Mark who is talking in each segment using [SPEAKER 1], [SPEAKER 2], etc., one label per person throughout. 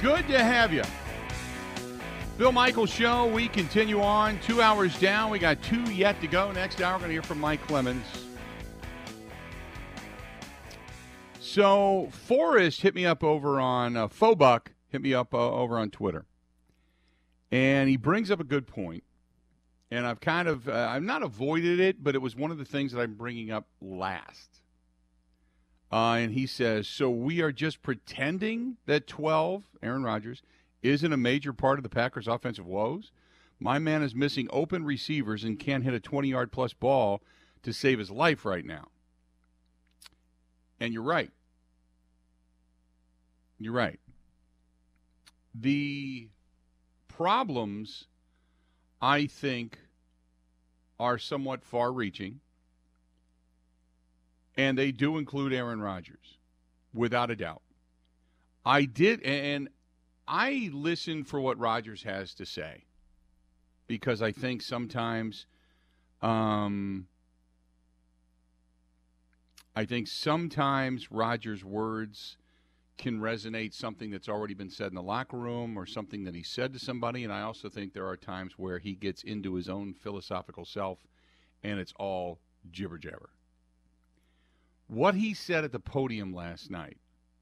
[SPEAKER 1] Good to have you. Bill Michaels Show. We continue on. Two hours down. We got two yet to go. Next hour, we're going to hear from Mike Clemens. So, Forrest hit me up over on uh, Fobuck, hit me up uh, over on Twitter. And he brings up a good point. And I've kind of, uh, I've not avoided it, but it was one of the things that I'm bringing up last. Uh, and he says, so we are just pretending that 12, Aaron Rodgers, isn't a major part of the Packers' offensive woes. My man is missing open receivers and can't hit a 20 yard plus ball to save his life right now. And you're right. You're right. The problems, I think, are somewhat far reaching, and they do include Aaron Rodgers, without a doubt. I did, and I listen for what Rodgers has to say because I think sometimes, um, I think sometimes Rodgers' words can resonate something that's already been said in the locker room or something that he said to somebody. And I also think there are times where he gets into his own philosophical self and it's all jibber jabber. What he said at the podium last night,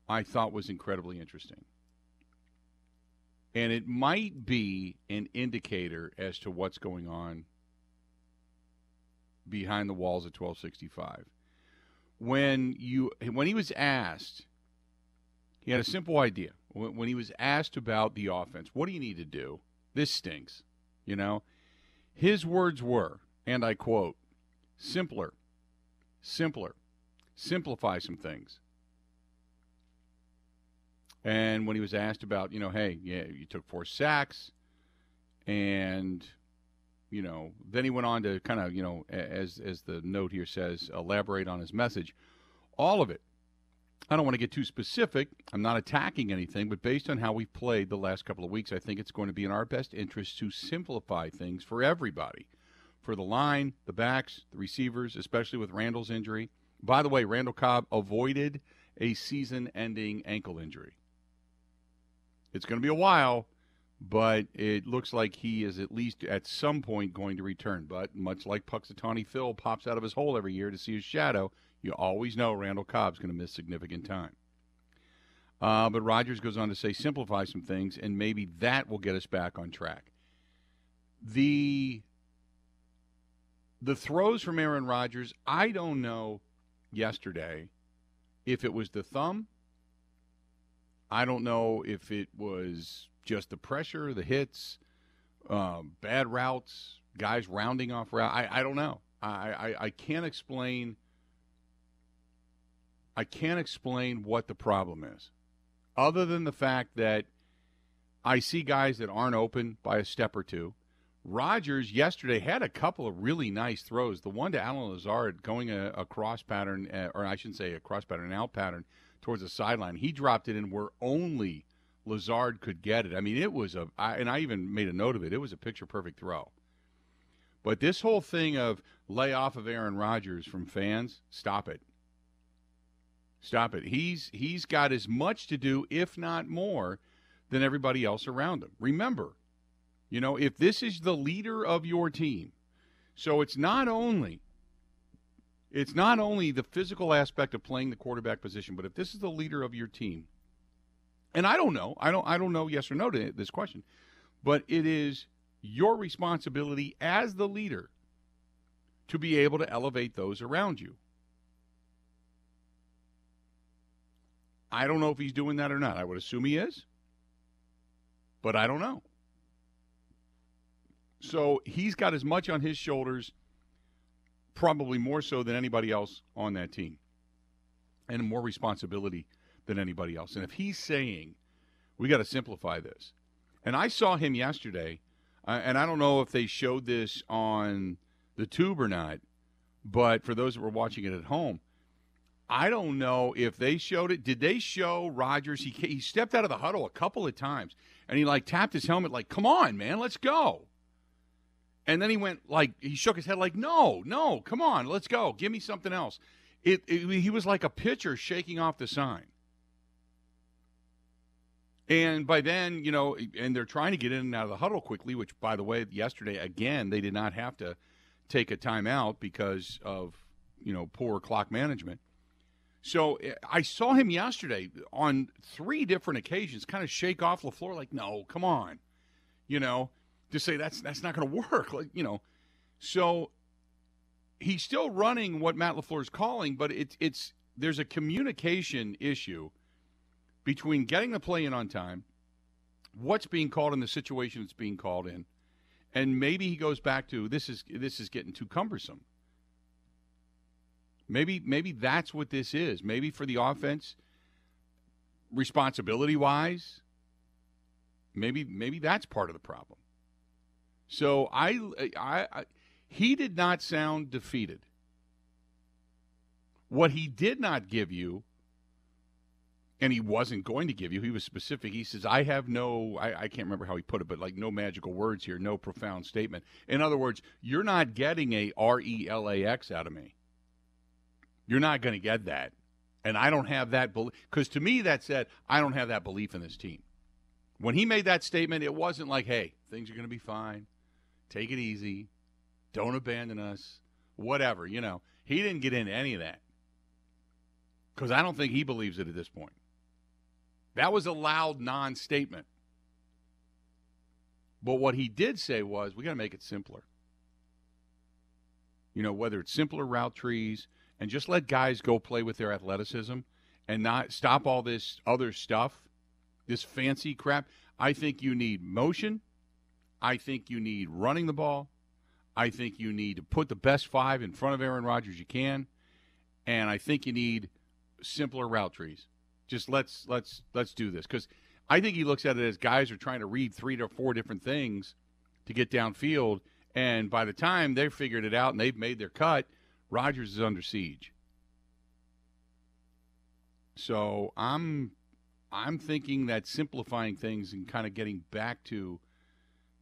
[SPEAKER 1] I thought was incredibly interesting. And it might be an indicator as to what's going on behind the walls at 1265. When you when he was asked, he had a simple idea. When he was asked about the offense, what do you need to do? This stinks. You know, his words were, and I quote, simpler, simpler, simplify some things. And when he was asked about, you know, hey, yeah, you took four sacks, and you know, then he went on to kind of, you know, as as the note here says, elaborate on his message. All of it. I don't want to get too specific. I'm not attacking anything, but based on how we've played the last couple of weeks, I think it's going to be in our best interest to simplify things for everybody. For the line, the backs, the receivers, especially with Randall's injury. By the way, Randall Cobb avoided a season ending ankle injury. It's going to be a while, but it looks like he is at least at some point going to return. But much like Punxsutawney Phil pops out of his hole every year to see his shadow, you always know Randall Cobb's going to miss significant time. Uh, but Rodgers goes on to say, simplify some things, and maybe that will get us back on track. The the throws from Aaron Rodgers, I don't know yesterday if it was the thumb I don't know if it was just the pressure, the hits, um, bad routes, guys rounding off route. I, I don't know. I, I, I can't explain. I can't explain what the problem is, other than the fact that I see guys that aren't open by a step or two. Rodgers yesterday had a couple of really nice throws. The one to Allen Lazard going a, a cross pattern, uh, or I shouldn't say a cross pattern, an out pattern towards the sideline. He dropped it in where only Lazard could get it. I mean, it was a, I, and I even made a note of it. It was a picture perfect throw. But this whole thing of lay off of Aaron Rodgers from fans, stop it. Stop it. He's he's got as much to do, if not more, than everybody else around him. Remember, you know, if this is the leader of your team, so it's not only it's not only the physical aspect of playing the quarterback position, but if this is the leader of your team, and I don't know, I don't, I don't know yes or no to this question, but it is your responsibility as the leader to be able to elevate those around you. I don't know if he's doing that or not. I would assume he is, but I don't know. So he's got as much on his shoulders probably more so than anybody else on that team and more responsibility than anybody else. And if he's saying, we got to simplify this, and I saw him yesterday, uh, and I don't know if they showed this on the tube or not, but for those that were watching it at home, I don't know if they showed it. Did they show Rodgers? He, he stepped out of the huddle a couple of times and he like tapped his helmet, like, come on, man, let's go. And then he went like he shook his head like, "No, no, come on, let's go. Give me something else." It, it he was like a pitcher shaking off the sign. And by then, you know, and they're trying to get in and out of the huddle quickly, which, by the way, yesterday, again, they did not have to take a timeout because of, you know, poor clock management. So eh, I saw him yesterday on three different occasions kind of shake off LaFleur like, no, come on. You know, to say that's that's not going to work. Like, you know, so he's still running what Matt LaFleur is calling, but it's it's there's a communication issue between getting the play in on time, what's being called in the situation it's being called in, and maybe he goes back to this is this is getting too cumbersome. Maybe maybe that's what this is. Maybe for the offense, responsibility wise, maybe maybe that's part of the problem. So I, I, I he did not sound defeated. What he did not give you and he wasn't going to give you. He was specific. He says, I have no, I, I, can't remember how he put it, but like no magical words here, no profound statement. In other words, you're not getting a R E L A X out of me. You're not going to get that. And I don't have that belief. Because to me, that said, I don't have that belief in this team. When he made that statement, it wasn't like, hey, things are going to be fine. Take it easy. Don't abandon us. Whatever, you know. He didn't get into any of that. Because I don't think he believes it at this point. That was a loud non statement. But what he did say was, we got to make it simpler. You know, whether it's simpler route trees and just let guys go play with their athleticism and not stop all this other stuff, this fancy crap. I think you need motion. I think you need running the ball. I think you need to put the best five in front of Aaron Rodgers you can. And I think you need simpler route trees. Just let's let's let's do this because I think he looks at it as guys are trying to read three to four different things to get downfield, and by the time they've figured it out and they've made their cut, Rodgers is under siege. So I'm I'm thinking that simplifying things and kind of getting back to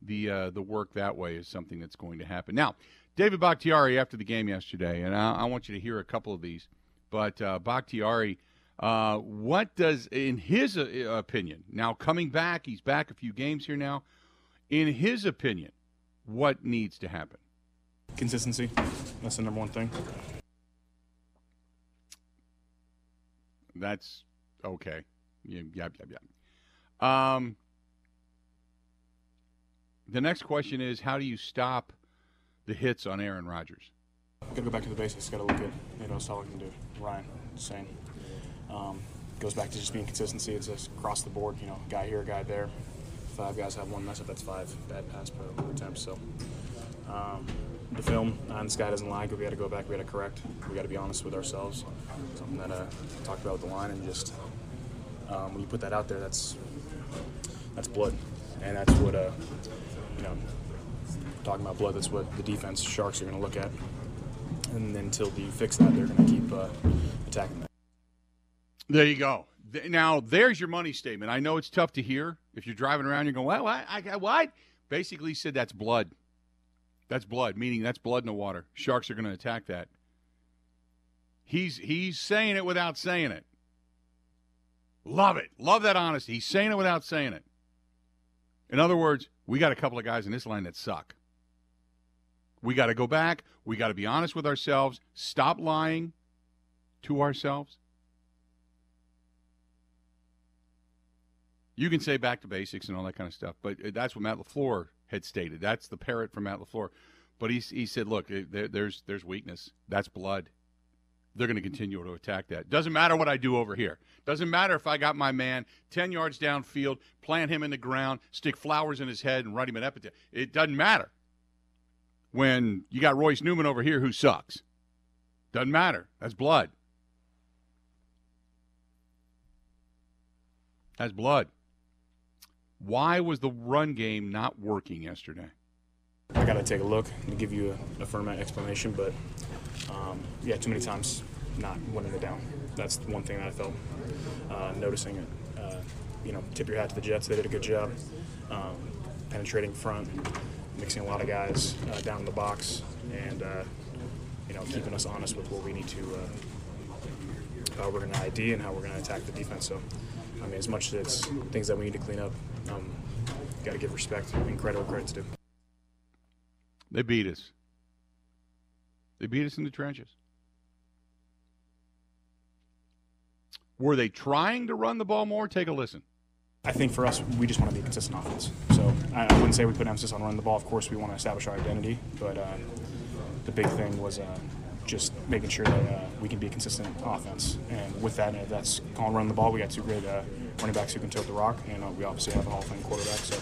[SPEAKER 1] the uh, the work that way is something that's going to happen. Now, David Bakhtiari after the game yesterday, and I, I want you to hear a couple of these. But uh, Bakhtiari uh, what does, in his uh, opinion, now coming back, he's back a few games here now. In his opinion, what needs to happen?
[SPEAKER 2] Consistency. That's the number one thing.
[SPEAKER 1] That's okay. Yeah, yeah, yeah. Um, the next question is how do you stop the hits on Aaron Rodgers?
[SPEAKER 2] Got to go back to the basics. Got to look at you know, that's all we can do. Ryan, same. Um, goes back to just being consistency. It's just across the board. You know, guy here, guy there. Five guys have one mess up. That's five bad pass per, attempt. So um, the film on Sky doesn't lie. We got to go back. We got to correct. We got to be honest with ourselves. Something that uh, I talked about with the line, and just um, when you put that out there, that's that's blood, and that's what uh, you know. Talking about blood, that's what the defense Sharks are going to look at, and then until you fix that, they're going to keep uh, attacking that.
[SPEAKER 1] There you go. Now, there's your money statement. I know it's tough to hear. If you're driving around, you're going? What? I, what? Basically, said that's blood. That's blood, meaning that's blood in the water. Sharks are going to attack that. He's he's saying it without saying it. Love it. Love that honesty. He's saying it without saying it. In other words, we got a couple of guys in this line that suck. We got to go back. We got to be honest with ourselves. Stop lying to ourselves. You can say back to basics and all that kind of stuff, but uh, that's what Matt LaFleur had stated. That's the parrot from Matt LaFleur. But he, he said, look, uh, there, there's, there's weakness. That's blood. They're going to continue to attack that. Doesn't matter what I do over here. Doesn't matter if I got my man 10 yards downfield, plant him in the ground, stick flowers in his head, and write him an epitaph. It doesn't matter when you got Royce Newman over here who sucks. Doesn't matter. That's blood. That's blood. Why was the run game not working yesterday?
[SPEAKER 2] I got to take a look and give you a, a firm explanation, but um, yeah, too many times not winning it down. That's one thing that I felt uh, noticing it. Uh, you know, tip your hat to the Jets; they did a good job um, penetrating front, mixing a lot of guys uh, down in the box, and uh, you know, keeping us honest with what we need to, uh, how we're going to ID and how we're going to attack the defense. So I mean, as much as it's things that we need to clean up, um, got to give respect and credit where credit's due.
[SPEAKER 1] They beat us. They beat us in the trenches. Were they trying to run the ball more? Take a listen.
[SPEAKER 2] I think for us, we just want to be a consistent offense. So I, wouldn't say we put emphasis on running the ball. Of course, we want to establish our identity, but uh, the big thing was uh, just making sure that uh, we can be a consistent offense. And with that, if that's calling running the ball, we got two great uh, running backs who can tilt the rock, and uh, we obviously have a Hall of Fame quarterback. So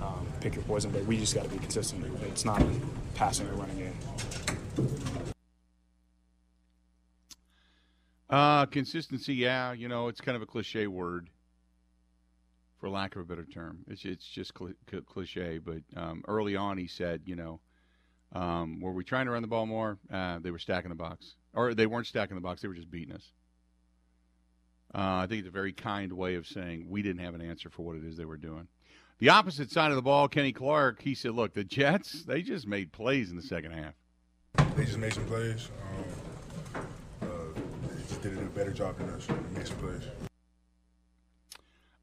[SPEAKER 2] um, pick your poison, but we just got to be consistent. It's not passing or running game.
[SPEAKER 1] Uh, consistency, yeah, you know, it's kind of a cliche word, for lack of a better term. It's it's just cl- cl- cliche. But um, early on, he said, you know, um, were we trying to run the ball more? Uh, they were stacking the box, or they weren't stacking the box; they were just beating us. Uh, I think it's a very kind way of saying we didn't have an answer for what it is they were doing. The opposite side of the ball, Kenny Clark, he said, "Look, the Jets, they just made plays in the second half.
[SPEAKER 3] They just made some plays. Um, uh, they just did a better job than us. They made some plays.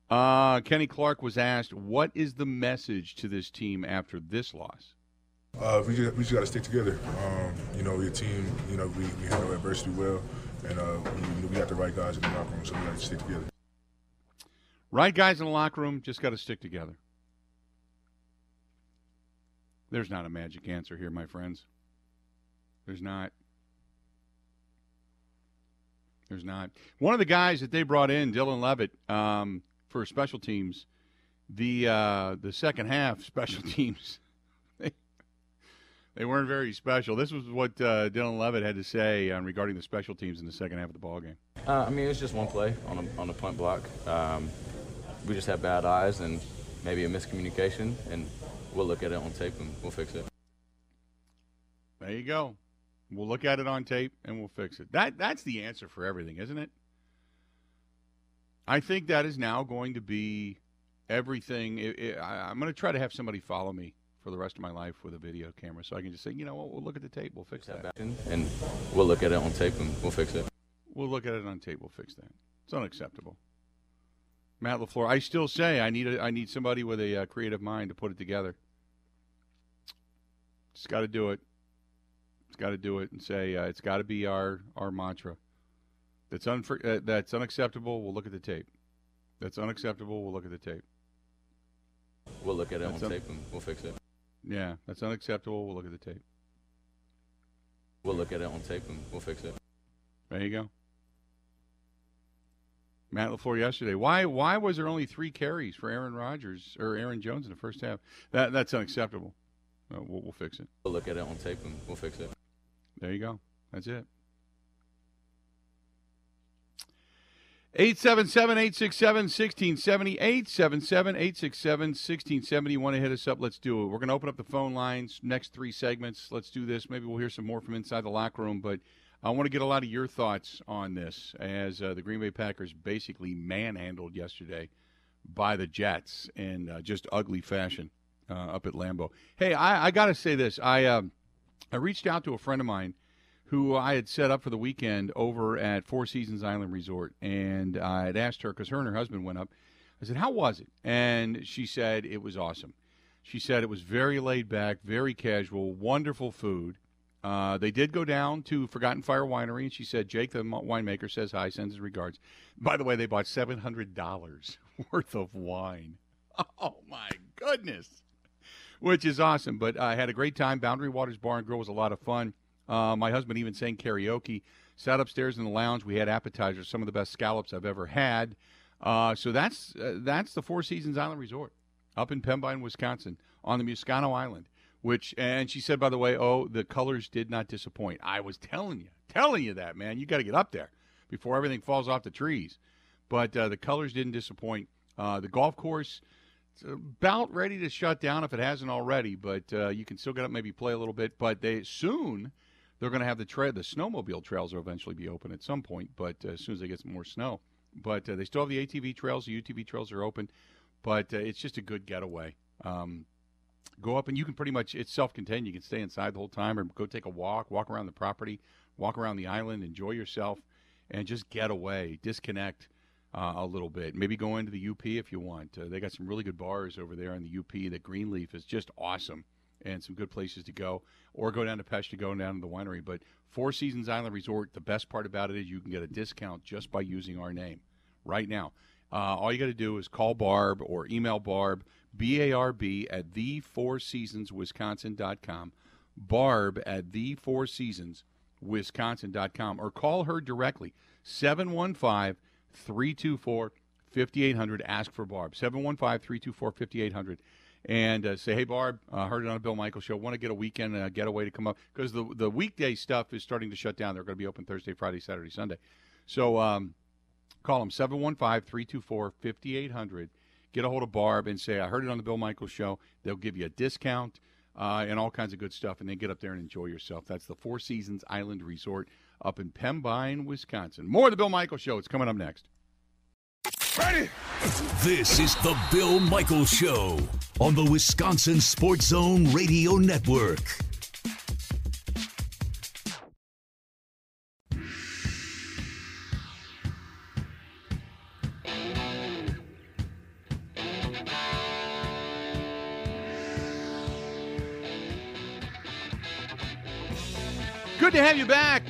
[SPEAKER 1] Uh, Kenny Clark was asked, "What is the message to this team after this loss?"
[SPEAKER 3] Uh, we just, we just got to stick together. Um, you know, your team, you know, we, we handle adversity well, and uh, we, we got the right guys in the locker room, so we got to stick together.
[SPEAKER 1] Right guys in the locker room just got to stick together. There's not a magic answer here, my friends. There's not. There's not. One of the guys that they brought in, Dallin Leavitt, um, for special teams, the uh, the second half special teams, they, they weren't very special. This was what uh, Dallin Leavitt had to say um, regarding the special teams in the second half of the ball game.
[SPEAKER 4] Uh, I mean, it was just one play on a, on a punt block. Um, we just had bad eyes and maybe a miscommunication, and we'll look at it on tape and we'll fix it.
[SPEAKER 1] There you go. We'll look at it on tape and we'll fix it. That that's the answer for everything, isn't it? I think that is now going to be everything. It, it, I, I'm going to try to have somebody follow me for the rest of my life with a video camera, so I can just say, you know what, we'll look at the tape, we'll fix that.
[SPEAKER 4] And we'll look at it on tape and we'll fix it.
[SPEAKER 1] We'll look at it on tape, we'll fix that. It's unacceptable. Matt LaFleur, I still say I need a, I need somebody with a uh, creative mind to put it together. Just got to do it. It's got to do it and say uh, it's got to be our our mantra. That's unfor- uh, that's unacceptable. We'll look at the tape. That's unacceptable. We'll look at the tape.
[SPEAKER 4] We'll look at it
[SPEAKER 1] That's
[SPEAKER 4] on
[SPEAKER 1] un-
[SPEAKER 4] tape and we'll fix it.
[SPEAKER 1] Yeah, that's unacceptable. We'll look at the tape.
[SPEAKER 4] We'll look at it on tape and we'll fix it.
[SPEAKER 1] There you go. Matt LaFleur yesterday. Why why was there only three carries for Aaron Rodgers or Aaron Jones in the first half? That that's unacceptable. Uh, we'll, we'll fix it.
[SPEAKER 4] We'll look at it on tape and we'll fix it.
[SPEAKER 1] There you go. That's it. 877-867-1670, 877-867-1670. Want to hit us up? Let's do it. We're going to open up the phone lines next three segments. Let's do this. Maybe we'll hear some more from inside the locker room, but I want to get a lot of your thoughts on this as uh, the Green Bay Packers basically manhandled yesterday by the Jets in uh, just ugly fashion uh, up at Lambeau. Hey, I, I got to say this. I um, I reached out to a friend of mine who I had set up for the weekend over at Four Seasons Island Resort, and I had asked her because her and her husband went up. I said, "How was it?" And she said it was awesome. She said it was very laid back, very casual, wonderful food. Uh, they did go down to Forgotten Fire Winery, and she said Jake, the winemaker, says hi, sends his regards. By the way, they bought seven hundred dollars worth of wine. Oh my goodness! Which is awesome. But I had a great time. Boundary Waters Bar and Grill was a lot of fun. Uh, my husband even sang karaoke. Sat upstairs in the lounge. We had appetizers, some of the best scallops I've ever had. Uh, so that's uh, that's the Four Seasons Island Resort up in Pembine, Wisconsin, on the Miscauno Island. Which and she said, by the way, oh, the colors did not disappoint. I was telling you, telling you that, man. You got to get up there before everything falls off the trees. But uh, the colors didn't disappoint. Uh, the golf course, about ready to shut down if it hasn't already. But uh, you can still get up, maybe play a little bit. But they soon they're going to have the tra- the snowmobile trails will eventually be open at some point. But uh, as soon as they get some more snow, but uh, they still have the ATV trails. The UTV trails are open, but uh, it's just a good getaway. Um, go up and you can pretty much it's self-contained. You can stay inside the whole time, or go take a walk, walk around the property, walk around the island, enjoy yourself, and just get away, disconnect. Uh, a little bit. Maybe go into the UP if you want. Uh, they got some really good bars over there in the UP. The Greenleaf is just awesome and some good places to go. Or go down to Pesh to go down to the winery. But Four Seasons Island Resort, the best part about it is you can get a discount just by using our name right now. Uh, all you got to do is call Barb or email Barb, B A R B, at the4seasonswisconsin.com. Barb at the4seasonswisconsin.com. Or call her directly, 715 324 5800. Ask for Barb, 715 324 5800 and uh, say, "Hey, Barb, uh, heard it on a Bill Michaels show. Want to get a weekend uh, getaway to come up because the the weekday stuff is starting to shut down. They're going to be open Thursday, Friday, Saturday, Sunday. So um, call them 715-324-5800. Get a hold of Barb and say, "I heard it on the Bill Michaels show." They'll give you a discount uh, and all kinds of good stuff, and then get up there and enjoy yourself. That's the Four Seasons Island Resort up in Pembine, Wisconsin. More of the Bill Michaels show. It's coming up next.
[SPEAKER 5] Ready? This is the Bill Michaels Show on the Wisconsin Sports Zone Radio Network.
[SPEAKER 1] Have you back.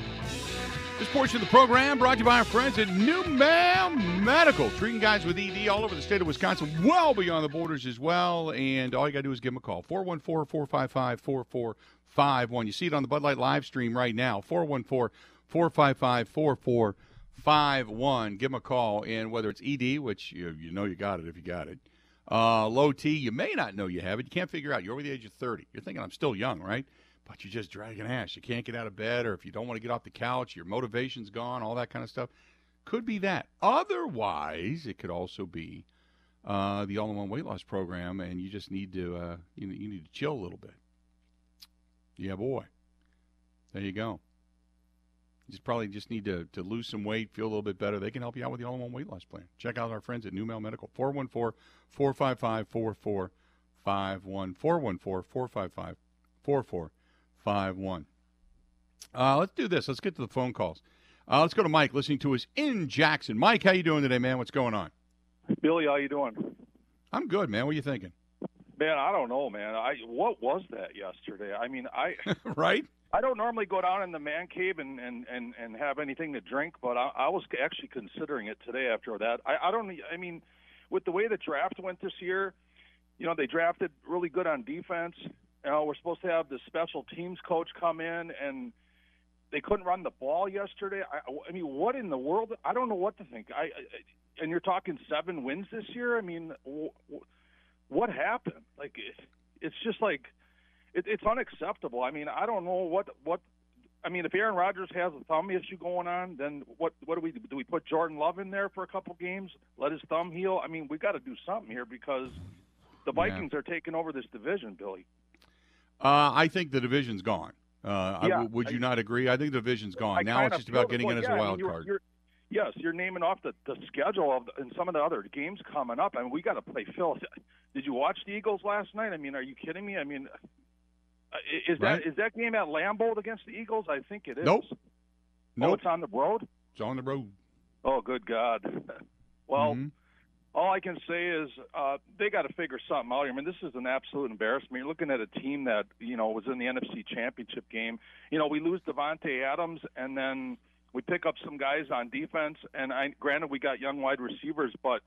[SPEAKER 1] This portion of the program brought to you by our friends at New Male Medical, treating guys with ED all over the state of Wisconsin, well beyond the borders as well. And all you got to do is give them a call 414 455 4451. You see it on the Bud Light live stream right now 414 455 4451. Give them a call. And whether it's ED, which you, you know you got it if you got it, uh, low T, you may not know you have it. You can't figure out. You're over the age of 30. You're thinking, I'm still young, right? But you're just dragging ass. You can't get out of bed, or if you don't want to get off the couch, your motivation's gone, all that kind of stuff. Could be that. Otherwise, it could also be uh, the all-in-one weight loss program, and you just need to uh, you, you need to chill a little bit. Yeah, boy. There you go. You just probably just need to, to lose some weight, feel a little bit better. They can help you out with the all-in-one weight loss plan. Check out our friends at New Male Medical, 414 455 4451. 414 455 five one. Uh, let's do this. Let's get to the phone calls. Uh, let's go to Mike, listening to us in Jackson. Mike, how you doing today, man? What's going on?
[SPEAKER 6] Billy, how you doing?
[SPEAKER 1] I'm good, man. What are you thinking?
[SPEAKER 6] Man, I don't know, man. I what was that yesterday? I mean, I
[SPEAKER 1] right.
[SPEAKER 6] I don't normally go down in the man cave and and and, and have anything to drink, but I, I was actually considering it today after that. I, I don't. I mean, with the way the draft went this year, you know, they drafted really good on defense. You know, we're supposed to have the special teams coach come in, and they couldn't run the ball yesterday. I, I mean, what in the world? I don't know what to think. I, I and you're talking seven wins this year. I mean, w- w- what happened? Like, it, it's just like it, it's unacceptable. I mean, I don't know what what. I mean, if Aaron Rodgers has a thumb issue going on, then what what do we do? Do we put Jordan Love in there for a couple games, let his thumb heal? I mean, we got to do something here because the Vikings yeah. are taking over this division, Billy.
[SPEAKER 1] Uh, I think the division's gone. Uh, yeah, I, would you I, not agree? I think the division's gone. I now it's just about getting in as a wild
[SPEAKER 6] I mean, you're,
[SPEAKER 1] card.
[SPEAKER 6] You're, yes, you're naming off the, the schedule of and some of the other games coming up. I mean, we got to play Phil. Did you watch the Eagles last night? I mean, are you kidding me? I mean, uh, is right. that is that game at Lambeau against the Eagles? I think it is.
[SPEAKER 1] Nope.
[SPEAKER 6] Oh, it's on the road.
[SPEAKER 1] It's on the road.
[SPEAKER 6] Oh, good God. well.
[SPEAKER 1] Mm-hmm
[SPEAKER 6] all I can say is uh, they got to figure something out. I mean, this is an absolute embarrassment. You're looking at a team that you know was in the NFC Championship game. You know, we lose Davante Adams, and then we pick up some guys on defense. And I, granted, we got young wide receivers, but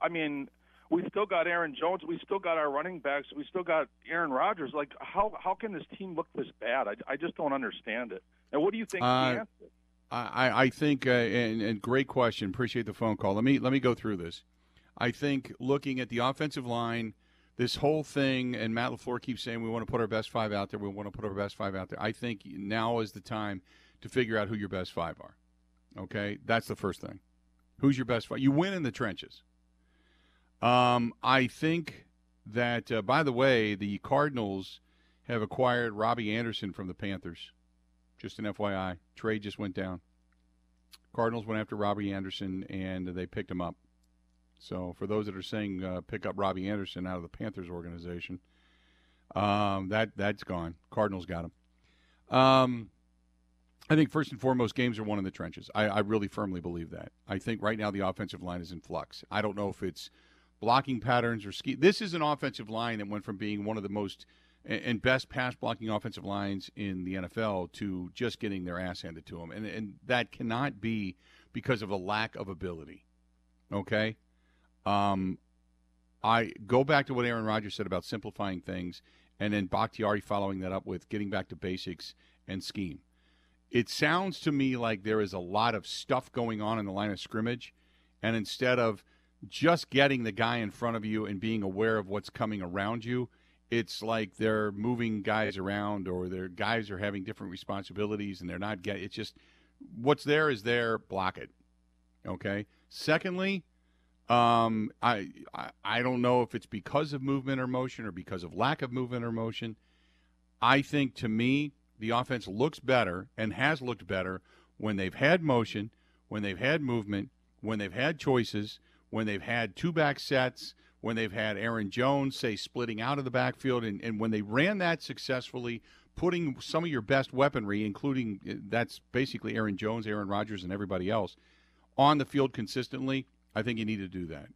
[SPEAKER 6] I mean, we still got Aaron Jones. We still got our running backs. We still got Aaron Rodgers. Like, how how can this team look this bad? I, I just don't understand it. And what do you think?
[SPEAKER 1] Uh, I I think, uh, and, and great question. Appreciate the phone call. Let me let me go through this. I think looking at the offensive line, this whole thing, and Matt LaFleur keeps saying we want to put our best five out there. We want to put our best five out there. I think now is the time to figure out who your best five are. Okay, that's the first thing. Who's your best five? You win in the trenches. Um, I think that, uh, by the way, the Cardinals have acquired Robbie Anderson from the Panthers. Just an FYI, trade just went down. Cardinals went after Robbie Anderson and they picked him up. So for those that are saying uh, pick up Robbie Anderson out of the Panthers organization, um, that that's gone. Cardinals got him. Um, I think first and foremost, games are won in the trenches. I, I really firmly believe that. I think right now the offensive line is in flux. I don't know if it's blocking patterns or ski. This is an offensive line that went from being one of the most and best pass blocking offensive lines in the NFL to just getting their ass handed to them, and and that cannot be because of a lack of ability. Okay, um, I go back to what Aaron Rodgers said about simplifying things, and then Bakhtiari following that up with getting back to basics and scheme. It sounds to me like there is a lot of stuff going on in the line of scrimmage, and instead of just getting the guy in front of you and being aware of what's coming around you, it's like they're moving guys around or their guys are having different responsibilities and they're not getting it's just what's there is there block it okay secondly um, I, I i don't know if it's because of movement or motion or because of lack of movement or motion. I think to me the offense looks better and has looked better when they've had motion when they've had movement when they've had choices when they've had two back sets when they've had Aaron Jones, say, splitting out of the backfield, and, and when they ran that successfully, putting some of your best weaponry, including uh, that's basically Aaron Jones, Aaron Rodgers, and everybody else, on the field consistently, I think you need to do that.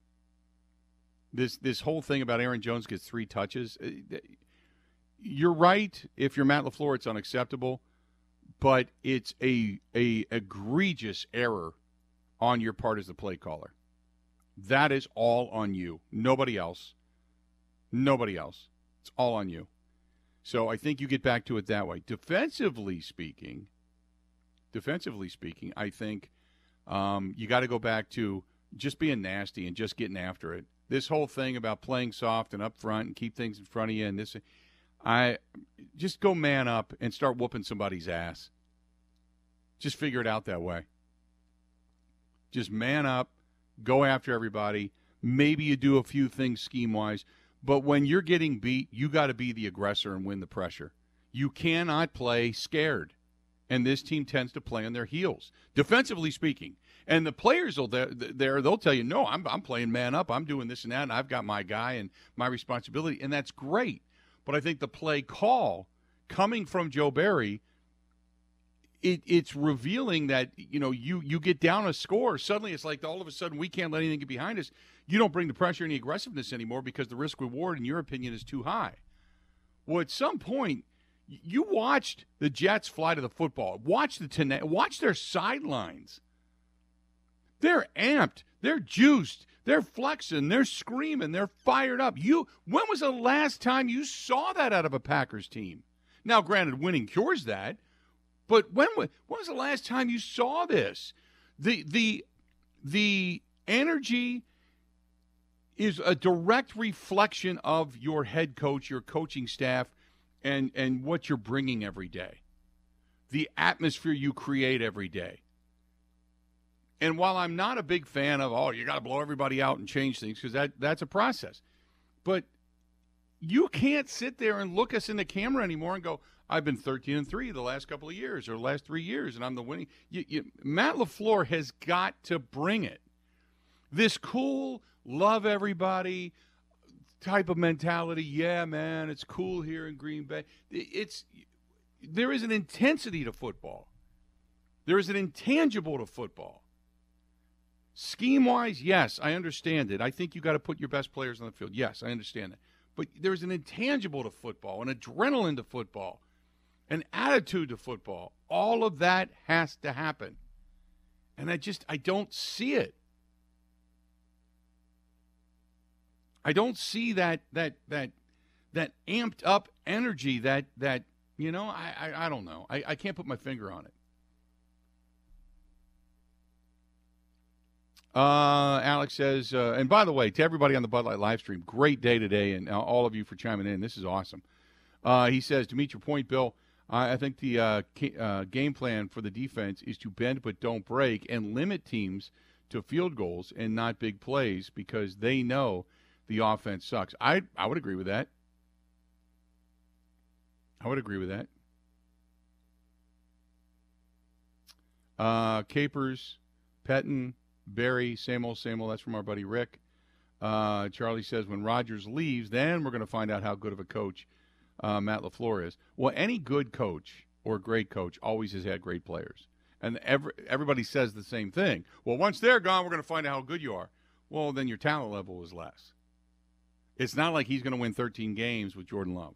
[SPEAKER 1] This this whole thing about Aaron Jones gets three touches. Uh, you're right. If you're Matt LaFleur, it's unacceptable, but it's a a egregious error on your part as the play caller. That is all on you. Nobody else. Nobody else. It's all on you. So I think you get back to it that way. Defensively speaking, defensively speaking, I think um, you got to go back to just being nasty and just getting after it. This whole thing about playing soft and up front and keep things in front of you and this, I just go man up and start whooping somebody's ass. Just figure it out that way. Just man up go after everybody. Maybe you do a few things scheme wise, but when you're getting beat, you got to be the aggressor and win the pressure. You cannot play scared. And this team tends to play on their heels, defensively speaking. And the players will there, they'll tell you, no, I'm I'm playing man up. I'm doing this and that, and I've got my guy and my responsibility, and that's great. But I think the play call coming from Joe Barry it, it's revealing that you know you you get down a score suddenly it's like all of a sudden we can't let anything get behind us you don't bring the pressure and the aggressiveness anymore because the risk reward in your opinion is too high well at some point you watched the jets fly to the football. Watch the ten- watch their sidelines. They're amped they're juiced they're flexing they're screaming they're fired up. You when was the last time you saw that out of a packers team? Now granted winning cures that but when when was the last time you saw this? The the the energy is a direct reflection of your head coach, your coaching staff, and and what you're bringing every day. The atmosphere you create every day. And while I'm not a big fan of oh you got to blow everybody out and change things because that that's a process, but you can't sit there and look us in the camera anymore and go I've been 13 and 3 the last couple of years or last 3 years and I'm the winning you, you, Matt LaFleur has got to bring it. This cool love everybody type of mentality. Yeah, man, it's cool here in Green Bay. It's there is an intensity to football. There is an intangible to football. Scheme wise, yes, I understand it. I think you got to put your best players on the field. Yes, I understand that. But there's an intangible to football, an adrenaline to football an attitude to football. All of that has to happen. And I just I don't see it. I don't see that that that that amped up energy that that you know I I, I don't know I, I can't put my finger on it. Uh, Alex says, uh, and by the way, to everybody on the Bud Light live stream, great day today, and all of you for chiming in. This is awesome. Uh, he says, to meet your point, Bill, I think the uh, uh, game plan for the defense is to bend but don't break and limit teams to field goals and not big plays because they know the offense sucks. I I would agree with that. I would agree with that. Uh, Capers, Pettine, Barry, same old, same old. That's from our buddy Rick. Uh, Charlie says when Rodgers leaves, then we're going to find out how good of a coach uh, Matt LaFleur is. Well, any good coach or great coach always has had great players. And every, everybody says the same thing. Well, once they're gone, we're going to find out how good you are. Well, then your talent level is less. It's not like he's going to win 13 games with Jordan Love.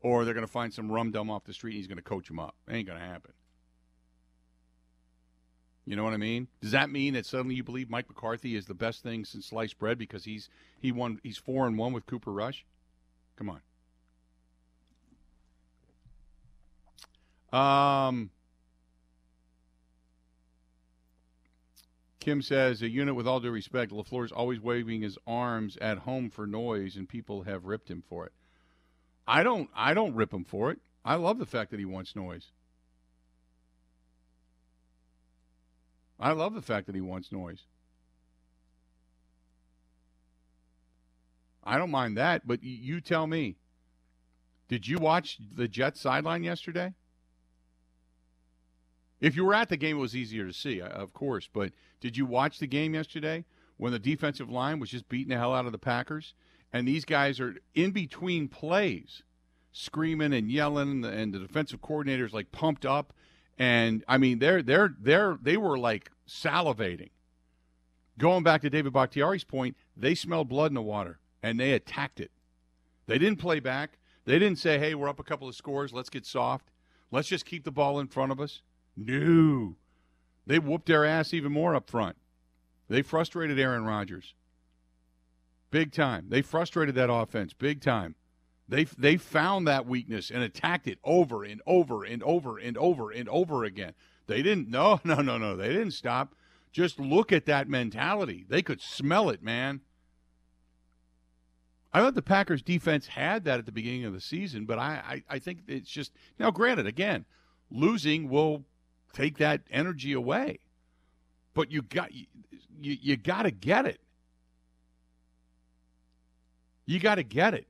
[SPEAKER 1] Or they're going to find some rum dum off the street and he's going to coach him up. It ain't going to happen. You know what I mean? Does that mean that suddenly you believe Mike McCarthy is the best thing since sliced bread because he's he won he's four and one with Cooper Rush? Come on. Um Kim says a unit with all due respect, LaFleur is always waving his arms at home for noise and people have ripped him for it. I don't I don't rip him for it. I love the fact that he wants noise. I love the fact that he wants noise. I don't mind that, but you tell me. Did you watch the Jets sideline yesterday? If you were at the game, it was easier to see, uh, of course. But did you watch the game yesterday when the defensive line was just beating the hell out of the Packers? And these guys are in between plays, screaming and yelling, and the defensive coordinators like pumped up and I mean, they're they're they're they were like salivating. Going back to David Bakhtiari's point, they smelled blood in the water and they attacked it. They didn't play back. They didn't say, "Hey, we're up a couple of scores. Let's get soft. Let's just keep the ball in front of us." No, they whooped their ass even more up front. They frustrated Aaron Rodgers. Big time. They frustrated that offense big time. They they found that weakness and attacked it over and over and over and over and over again. They didn't no no no no. They didn't stop. Just look at that mentality. They could smell it, man. I thought the Packers defense had that at the beginning of the season, but I, I, I think it's just now granted, again, losing will take that energy away. But you got you, you, you gotta get it. You gotta get it.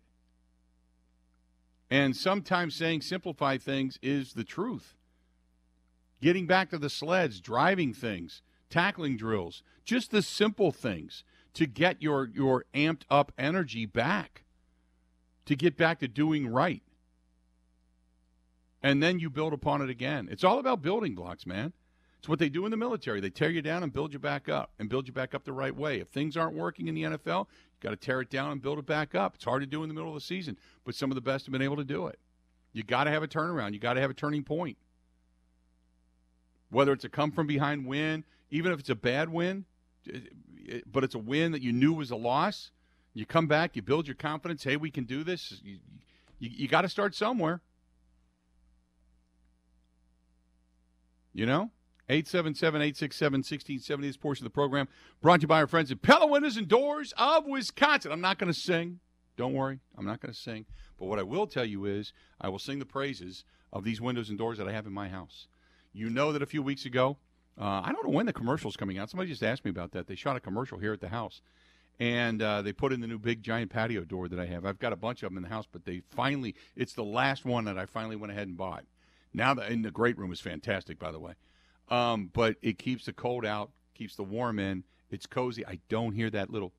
[SPEAKER 1] And sometimes saying simplify things is the truth. Getting back to the sleds, driving things, tackling drills, just the simple things to get your, your amped up energy back, to get back to doing right. And then you build upon it again. It's all about building blocks, man. It's what they do in the military. They tear you down and build you back up and build you back up the right way. If things aren't working in the NFL, you Got to tear it down and build it back up. It's hard to do in the middle of the season, but some of the best have been able to do it. You got to have a turnaround. You got to have a turning point. Whether it's a come from behind win, even if it's a bad win, but it's a win that you knew was a loss, you come back, you build your confidence. Hey, we can do this. You, you, you got to start somewhere. You know? 877-867-1670 this portion of the program brought to you by our friends at Pella Windows and Doors of Wisconsin. I'm not going to sing. Don't worry. I'm not going to sing. But what I will tell you is I will sing the praises of these windows and doors that I have in my house. You know that a few weeks ago, uh, I don't know when the commercial's coming out. Somebody just asked me about that. They shot a commercial here at the house. And uh, they put in the new big giant patio door that I have. I've got a bunch of them in the house, but they finally, it's the last one that I finally went ahead and bought. Now, the, and the great room is fantastic, by the way. Um, but it keeps the cold out, keeps the warm in. It's cozy. I don't hear that little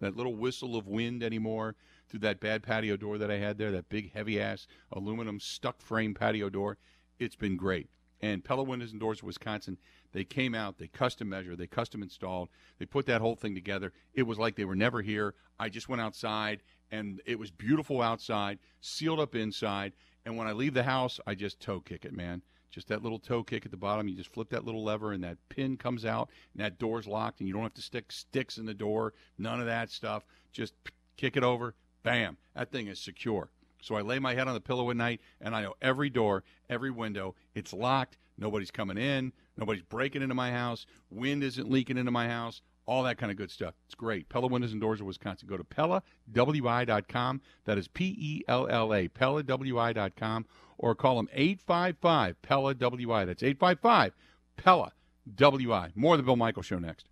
[SPEAKER 1] that little whistle of wind anymore through that bad patio door that I had there, that big heavy ass aluminum stuck frame patio door. It's been great. And Pella Windows and Doors of Wisconsin, they came out, they custom measured, they custom installed, they put that whole thing together. It was like they were never here. I just went outside and it was beautiful outside, sealed up inside. And when I leave the house, I just toe kick it, man just that little toe kick at the bottom. You just flip that little lever, and that pin comes out, and that door's locked, and you don't have to stick sticks in the door. None of that stuff. Just kick it over. Bam. That thing is secure. So I lay my head on the pillow at night, and I know every door, every window, it's locked. Nobody's coming in. Nobody's breaking into my house. Wind isn't leaking into my house. All that kind of good stuff. It's great. Pella Windows and Doors of Wisconsin. Go to PellaWI.com. That is P E L L A, PellaWI.com or call them 855 Pella WI. That's 855 Pella WI. More of the Bill Michaels Show next.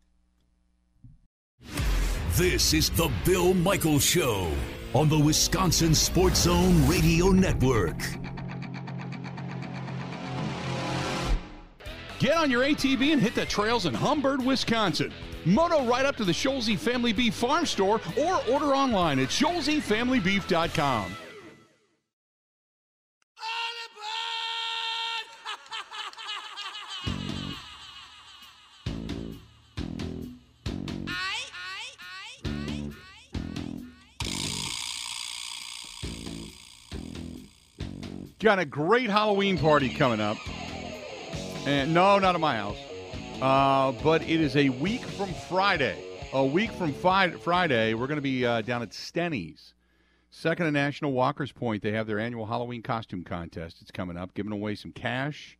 [SPEAKER 5] This is the Bill Michaels Show on the Wisconsin Sports Zone Radio Network.
[SPEAKER 1] Get on your ATV and hit the trails in Humbird, Wisconsin. Moto right up to the Scholzy Family Beef Farm Store or order online at ScholzyFamilyBeef.com. Got a great Halloween party coming up. And no, not at my house. Uh, but it is a week from Friday. A week from fi- Friday, we're going to be uh, down at Steny's. Second and National Walker's Point. They have their annual Halloween costume contest. It's coming up, giving away some cash,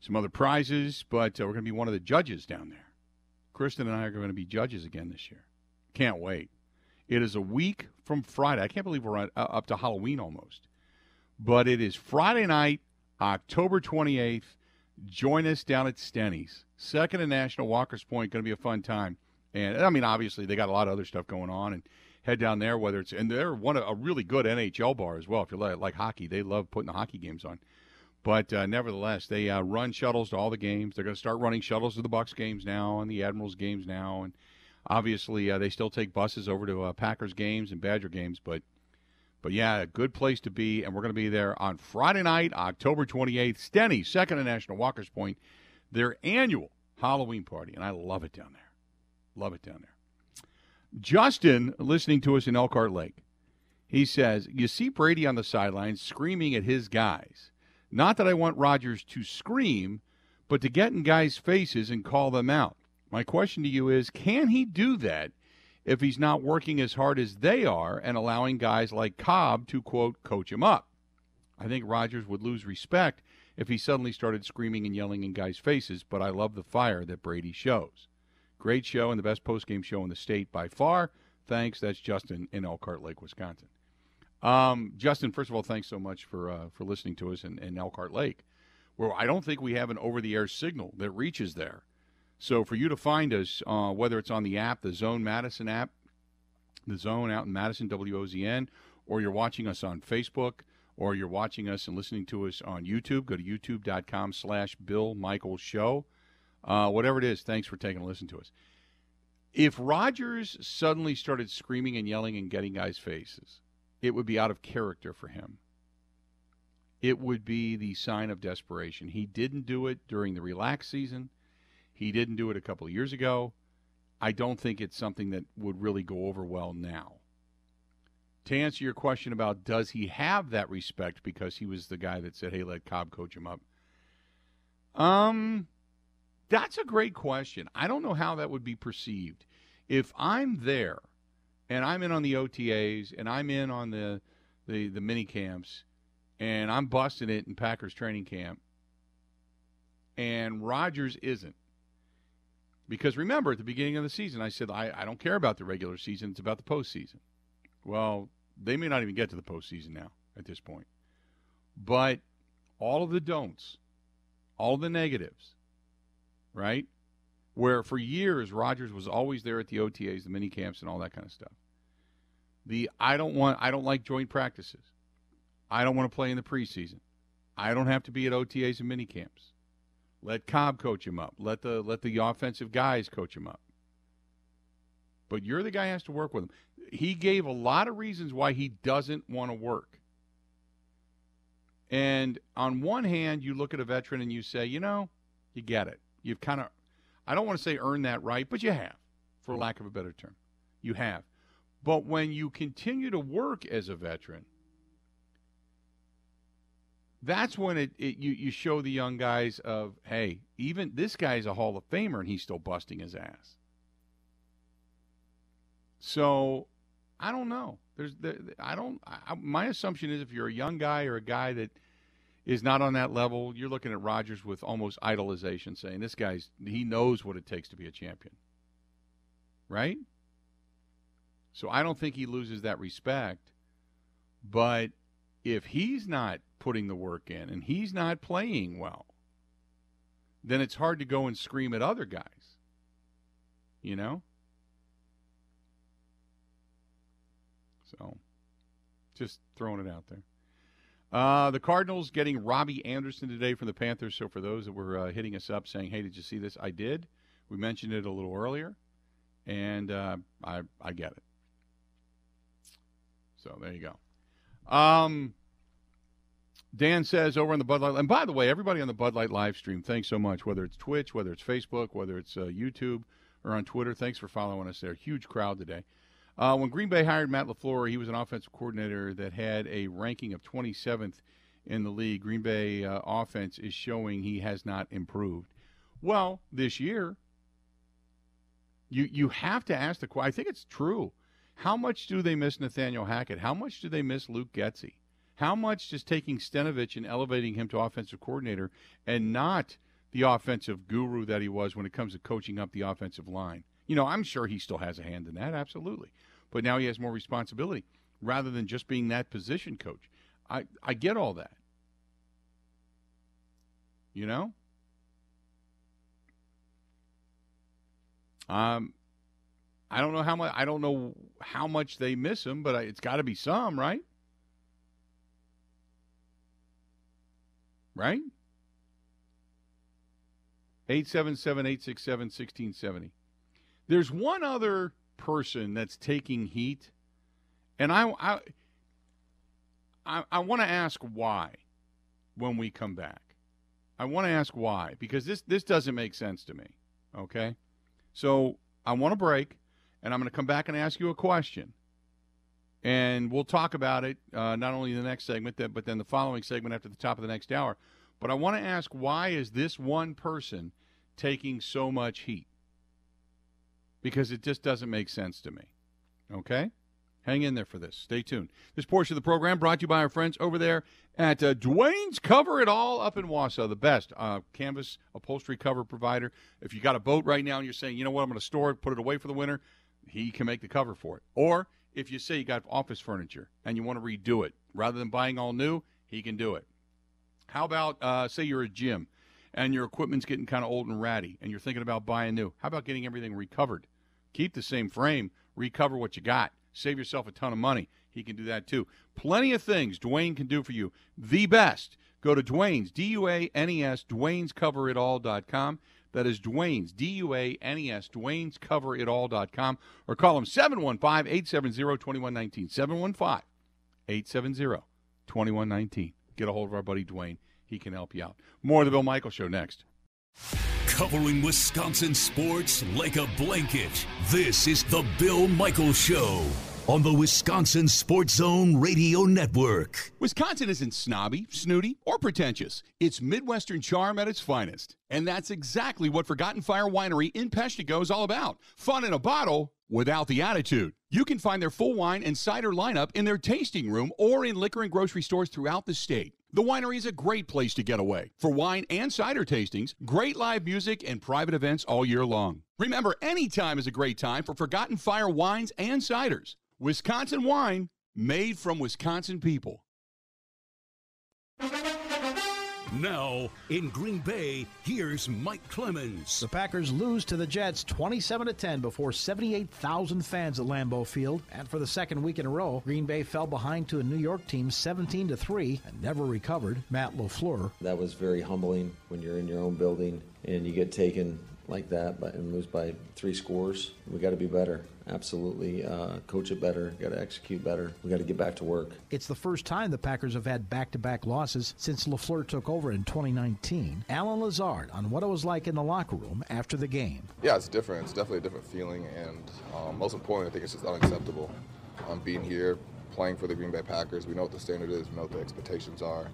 [SPEAKER 1] some other prizes, but uh, we're going to be one of the judges down there. Kristen and I are going to be judges again this year. Can't wait. It is a week from Friday. I can't believe we're on, uh, up to Halloween almost. But it is Friday night, October 28th. Join us down at Steny's. Second and National Walker's Point. Going to be a fun time. And I mean, obviously, they got a lot of other stuff going on. And head down there, whether it's and they're one a really good NHL bar as well. If you like, like hockey, they love putting the hockey games on. But uh, nevertheless, they uh, run shuttles to all the games. They're going to start running shuttles to the Bucks games now and the Admirals games now, and obviously uh, they still take buses over to uh, Packers games and Badger games. But but yeah, a good place to be, and we're going to be there on Friday night, October 28th. Steny, Second and National Walker's Point, their annual Halloween party, and I love it down there. Love it down there. Justin, listening to us in Elkhart Lake, he says, You see Brady on the sidelines screaming at his guys. Not that I want Rodgers to scream, but to get in guys' faces and call them out. My question to you is can he do that if he's not working as hard as they are and allowing guys like Cobb to, quote, coach him up? I think Rodgers would lose respect if he suddenly started screaming and yelling in guys' faces, but I love the fire that Brady shows. Great show and the best postgame show in the state by far. Thanks. That's Justin in Elkhart Lake, Wisconsin. Um, Justin, first of all, thanks so much for uh, for listening to us in, in Elkhart Lake, where I don't think we have an over-the-air signal that reaches there. So for you to find us, uh, whether it's on the app, the Zone Madison app, the Zone out in Madison, WOZN, or you're watching us on Facebook, or you're watching us and listening to us on YouTube, go to youtube.com slash Bill Michaels Show. Uh, whatever it is, thanks for taking a listen to us. If Rodgers suddenly started screaming and yelling and getting guys' faces, it would be out of character for him. It would be the sign of desperation. He didn't do it during the relaxed season. He didn't do it a couple of years ago. I don't think it's something that would really go over well now. To answer your question about does he have that respect because he was the guy that said, "Hey, let Cobb coach him up." Um, that's a great question. I don't know how that would be perceived. If I'm there and I'm in on the OTAs and I'm in on the the, the mini camps and I'm busting it in Packers training camp and Rodgers isn't. Because remember, at the beginning of the season, I said, I, I don't care about the regular season, it's about the postseason. Well, they may not even get to the postseason now at this point. But all of the don'ts, all of the negatives, right? Where for years Rodgers was always there at the OTAs, the mini camps, and all that kind of stuff. The I don't want I don't like joint practices. I don't want to play in the preseason. I don't have to be at OTAs and mini camps. Let Cobb coach him up. Let the let the offensive guys coach him up. But you're the guy who has to work with him. He gave a lot of reasons why he doesn't want to work. And on one hand, you look at a veteran and you say, you know, you get it. You've kind of, I don't want to say earned that right, but you have, for lack of a better term. You have. But when you continue to work as a veteran, that's when it, it, you, you show the young guys of, hey, even this guy's a Hall of Famer and he's still busting his ass. So I don't know. There's there, I don't I, my assumption is if you're a young guy or a guy that is not on that level, you're looking at Rodgers with almost idolization saying this guy's he knows what it takes to be a champion. Right? So I don't think he loses that respect. But if he's not putting the work in and he's not playing well, then it's hard to go and scream at other guys. You know? So, just throwing it out there. Uh, the Cardinals getting Robbie Anderson today from the Panthers. So, for those that were uh, hitting us up saying, "Hey, did you see this?" I did. We mentioned it a little earlier, and uh, I I get it. So there you go. Um, Dan says over on the Bud Light, and by the way, everybody on the Bud Light live stream, thanks so much. Whether it's Twitch, whether it's Facebook, whether it's uh, YouTube, or on Twitter, thanks for following us there. Huge crowd today. Uh, when Green Bay hired Matt LaFleur, he was an offensive coordinator that had a ranking of 27th in the league, Green Bay uh, offense is showing he has not improved. Well, this year, you you have to ask the question. I think it's true. How much do they miss Nathaniel Hackett? How much do they miss Luke Getsy? How much does taking Stenavich and elevating him to offensive coordinator and not the offensive guru that he was when it comes to coaching up the offensive line? You know, I'm sure he still has a hand in that, absolutely. But now he has more responsibility rather than just being that position coach. I, I get all that. You know? Um, I don't know how much. I don't know how much they miss him, but it's got to be some, right? Right. 877-867-1670. There's one other person that's taking heat, and I I I, I want to ask why when we come back. I want to ask why because this this doesn't make sense to me. Okay, so I want to break, and I'm going to come back and ask you a question, and we'll talk about it uh, not only in the next segment, that, but then the following segment after the top of the next hour. But I want to ask why is this one person taking so much heat? Because it just doesn't make sense to me. Okay? Hang in there for this. Stay tuned. This portion of the program brought to you by our friends over there at uh, Duane's Cover It All up in Wausau, the best uh, canvas upholstery cover provider. If you got a boat right now and you're saying, you know what, I'm going to store it, put it away for the winter, he can make the cover for it. Or if you say you got office furniture and you want to redo it, rather than buying all new, he can do it. How about, uh, say, you're a gym and your equipment's getting kind of old and ratty and you're thinking about buying new? How about getting everything recovered? Keep the same frame, recover what you got Save yourself a ton of money. He can do that too. Plenty of things Duane can do for you. The best. Go to Duane's, D U A N E S, Duane'sCoverItAll.com. That is Duane's, D U A N E S, Duane'sCoverItAll.com. Or call him 715 870 2119. 715 870 2119. Get a hold of our buddy Duane. He can help you out. More of the Bill Michael Show next.
[SPEAKER 5] Covering Wisconsin sports like a blanket. This is the Bill Michaels Show on the Wisconsin Sports Zone Radio Network.
[SPEAKER 1] Wisconsin isn't snobby, snooty, or pretentious. It's Midwestern charm at its finest. And that's exactly what Forgotten Fire Winery in Peshtigo is all about. Fun in a bottle without the attitude. You can find their full wine and cider lineup in their tasting room or in liquor and grocery stores throughout the state. The winery is a great place to get away for wine and cider tastings, great live music, and private events all year long. Remember, any time is a great time for Forgotten Fire wines and ciders. Wisconsin wine made from Wisconsin people.
[SPEAKER 5] Now, in Green Bay, here's Mike Clemens.
[SPEAKER 7] The Packers lose to the Jets 27 to 10 before 78,000 fans at Lambeau Field. And for the second week in a row, Green Bay fell behind to a New York team 17 to 3 and never recovered. Matt LaFleur.
[SPEAKER 8] That was very humbling when you're in your own building and you get taken like that but, and lose by three scores. We got to be better. Absolutely. Uh, coach it better. Got to execute better. We got to get back to work.
[SPEAKER 7] It's the first time the Packers have had back to back losses since LaFleur took over in 2019. Allen Lazard on what it was like in the locker room after the game.
[SPEAKER 9] Yeah, it's different. It's definitely a different feeling. And um, most importantly, I think it's just unacceptable. Um, being here, playing for the Green Bay Packers, we know what the standard is, we know what the expectations are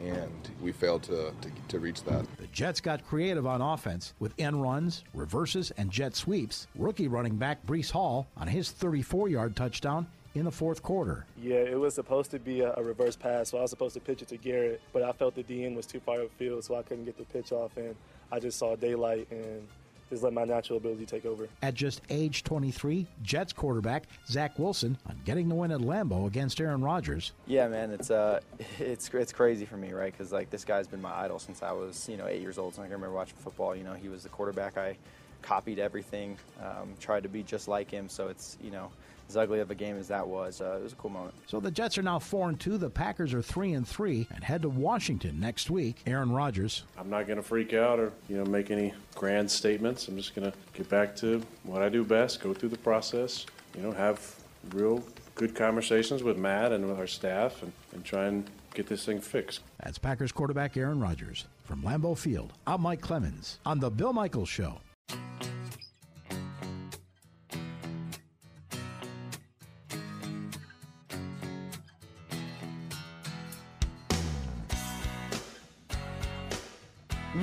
[SPEAKER 9] and we failed to, to, to, reach that.
[SPEAKER 7] The Jets got creative on offense with end runs, reverses, and jet sweeps. Rookie running back Breece Hall on his 34 yard touchdown in the fourth quarter.
[SPEAKER 10] Yeah, it was supposed to be a, a, reverse pass, so I was supposed to pitch it to Garrett, but I felt the DN was too far upfield, so I couldn't get the pitch off, and I just saw daylight and just let my natural ability take over.
[SPEAKER 7] At just age 23, Jets quarterback Zach Wilson on getting the win at Lambeau against Aaron Rodgers.
[SPEAKER 11] Yeah, man, it's uh, it's it's crazy for me, right? Because like this guy's been my idol since I was you know eight years old. So I can remember watching football. You know, he was the quarterback. I copied everything, um, tried to be just like him. So it's you know as ugly of a game as that was, uh, it was a cool moment.
[SPEAKER 7] So the Jets are now four and two. The Packers are three and three, and head to Washington next week. Aaron Rodgers.
[SPEAKER 12] I'm not going to freak out or you know make any grand statements. I'm just going to get back to what I do best. Go through the process. You know, have real good conversations with Matt and with our staff, and, and try and get this thing fixed.
[SPEAKER 7] That's Packers quarterback Aaron Rodgers from Lambeau Field. I'm Mike Clemens on the Bill Michaels Show.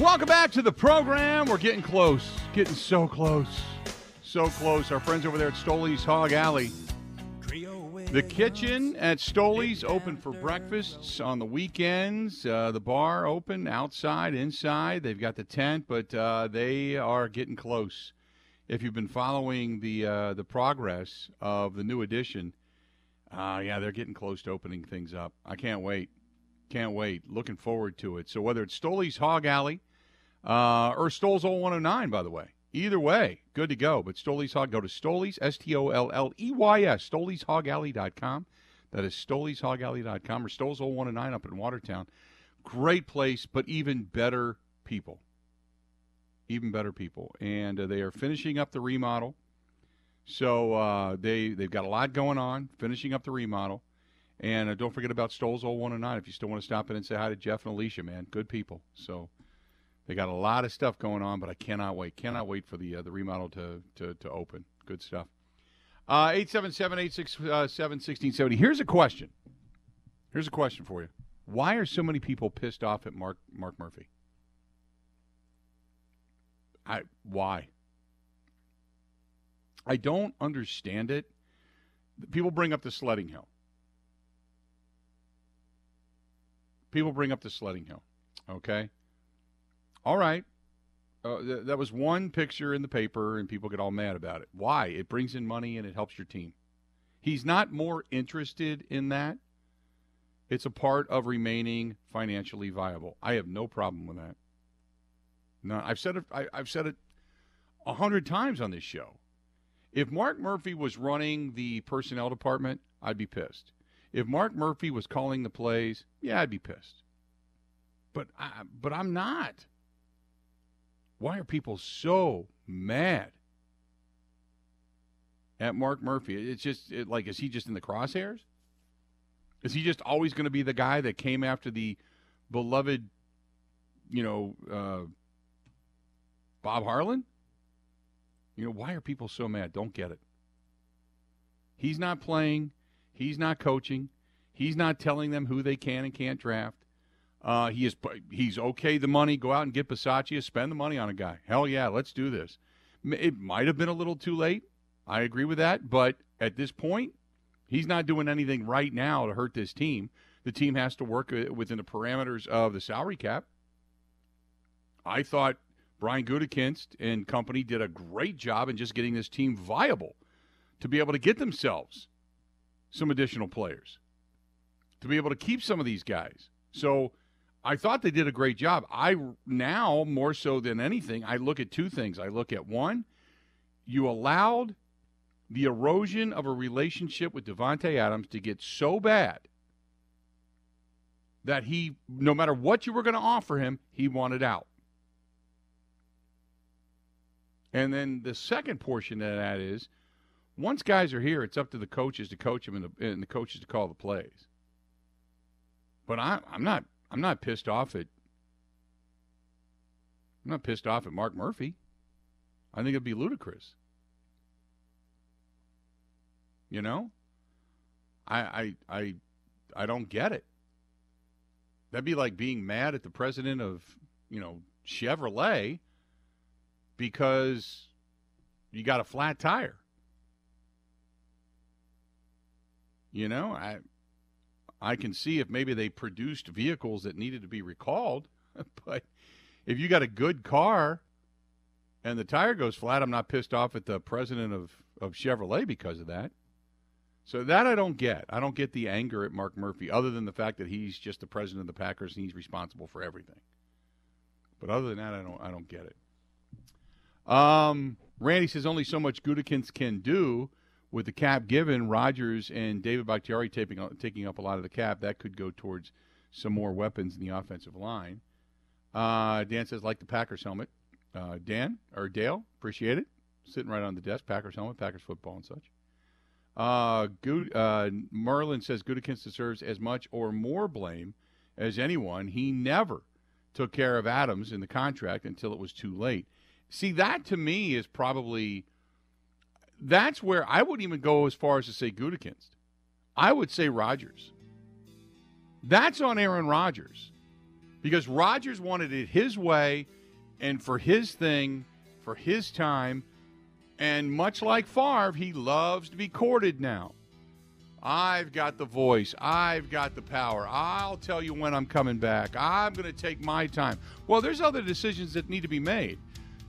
[SPEAKER 1] Welcome back to the program. We're getting close, getting so close, so close. Our friends over there at Stolley's Hog Alley. The kitchen at Stolley's open for breakfasts on the weekends. Uh, the bar open outside, inside. They've got the tent, but uh, they are getting close. If you've been following the uh, the progress of the new addition, uh, yeah, they're getting close to opening things up. I can't wait. Can't wait. Looking forward to it. So whether it's Stolley's Hog Alley uh, or Stoll's Old 109, by the way, either way, good to go. But Stolley's Hog, go to Stolley's, S T O L L E Y S, Stolley'sHogAlley.com. That is Stolley'sHogAlley.com or Stoll's Old 109 up in Watertown. Great place, but even better people. Even better people. And uh, they are finishing up the remodel. So uh, they, they've got a lot going on, finishing up the remodel. And uh, don't forget about Stoll's Old 109 if you still want to stop in and say hi to Jeff and Alicia, man. Good people. So they got a lot of stuff going on, but I cannot wait. Cannot wait for the uh, the remodel to, to, to open. Good stuff. Uh, 877 867 1670. Here's a question. Here's a question for you. Why are so many people pissed off at Mark Mark Murphy? I why? I don't understand it. People bring up the sledding hill. People bring up the sledding hill. Okay. All right. Uh, th- that was one picture in the paper, and people get all mad about it. Why? It brings in money and it helps your team. He's not more interested in that. It's a part of remaining financially viable. I have no problem with that. No, I've said it. I, I've said it a hundred times on this show. If Mark Murphy was running the personnel department, I'd be pissed. If Mark Murphy was calling the plays, yeah, I'd be pissed. But I, but I'm not. Why are people so mad at Mark Murphy? It's just it, like, is he just in the crosshairs? Is he just always going to be the guy that came after the beloved, you know, uh, Bob Harlan? You know, why are people so mad? Don't get it. He's not playing. He's not coaching. He's not telling them who they can and can't draft. Uh, he is he's okay the money. Go out and get Bisaccia. Spend the money on a guy. Hell yeah, let's do this. It might have been a little too late. I agree with that. But at this point, he's not doing anything right now to hurt this team. The team has to work uh, within the parameters of the salary cap. I thought Brian Gutekunst and company did a great job in just getting this team viable to be able to get themselves some additional players, to be able to keep some of these guys. So I thought they did a great job. I now, more so than anything, I look at two things. I look at one, you allowed the erosion of a relationship with Davante Adams to get so bad that he, no matter what you were going to offer him, he wanted out. And then the second portion of that is once guys are here, it's up to the coaches to coach them and the, and the coaches to call the plays. But I, I'm not I'm not pissed off at I'm not pissed off at Mark Murphy. I think it'd be ludicrous. You know? I I I I don't get it. That'd be like being mad at the president of, you know, Chevrolet because you got a flat tire. You know, I I can see if maybe they produced vehicles that needed to be recalled, but if you got a good car and the tire goes flat, I'm not pissed off at the president of, of Chevrolet because of that. So that I don't get. I don't get the anger at Mark Murphy, other than the fact that he's just the president of the Packers and he's responsible for everything. But other than that, I don't I don't get it. Um, Randy says only so much Gutekunst can do with the cap given, Rodgers and David Bakhtiari taking, taking up a lot of the cap, that could go towards some more weapons in the offensive line. Uh, Dan says, like the Packers helmet. Uh, Dan or Dale, appreciate it. Sitting right on the desk, Packers helmet, Packers football and such. Uh, Good, uh, Merlin says Gutekunst deserves as much or more blame as anyone. He never took care of Adams in the contract until it was too late. See, that to me is probably that's where I wouldn't even go as far as to say Gutekunst. I would say Rodgers. That's on Aaron Rodgers. because Rodgers wanted it his way and for his thing, for his time. And much like Favre, he loves to be courted now. I've got the voice. I've got the power. I'll tell you when I'm coming back. I'm going to take my time. Well, there's other decisions that need to be made.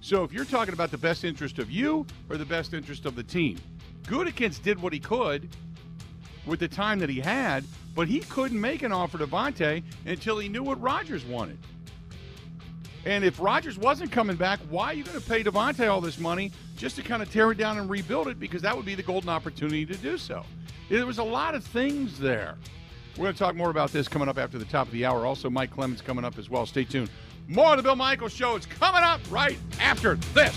[SPEAKER 1] So if you're talking about the best interest of you or the best interest of the team, Gutekunst did what he could with the time that he had, but he couldn't make an offer to Vontae until he knew what Rodgers wanted. And if Rodgers wasn't coming back, why are you going to pay Davante all this money just to kind of tear it down and rebuild it? Because that would be the golden opportunity to do so. There was a lot of things there. We're going to talk more about this coming up after the top of the hour. Also, Mike Clemens coming up as well. Stay tuned. More of the Bill Michaels Show is coming up right after this.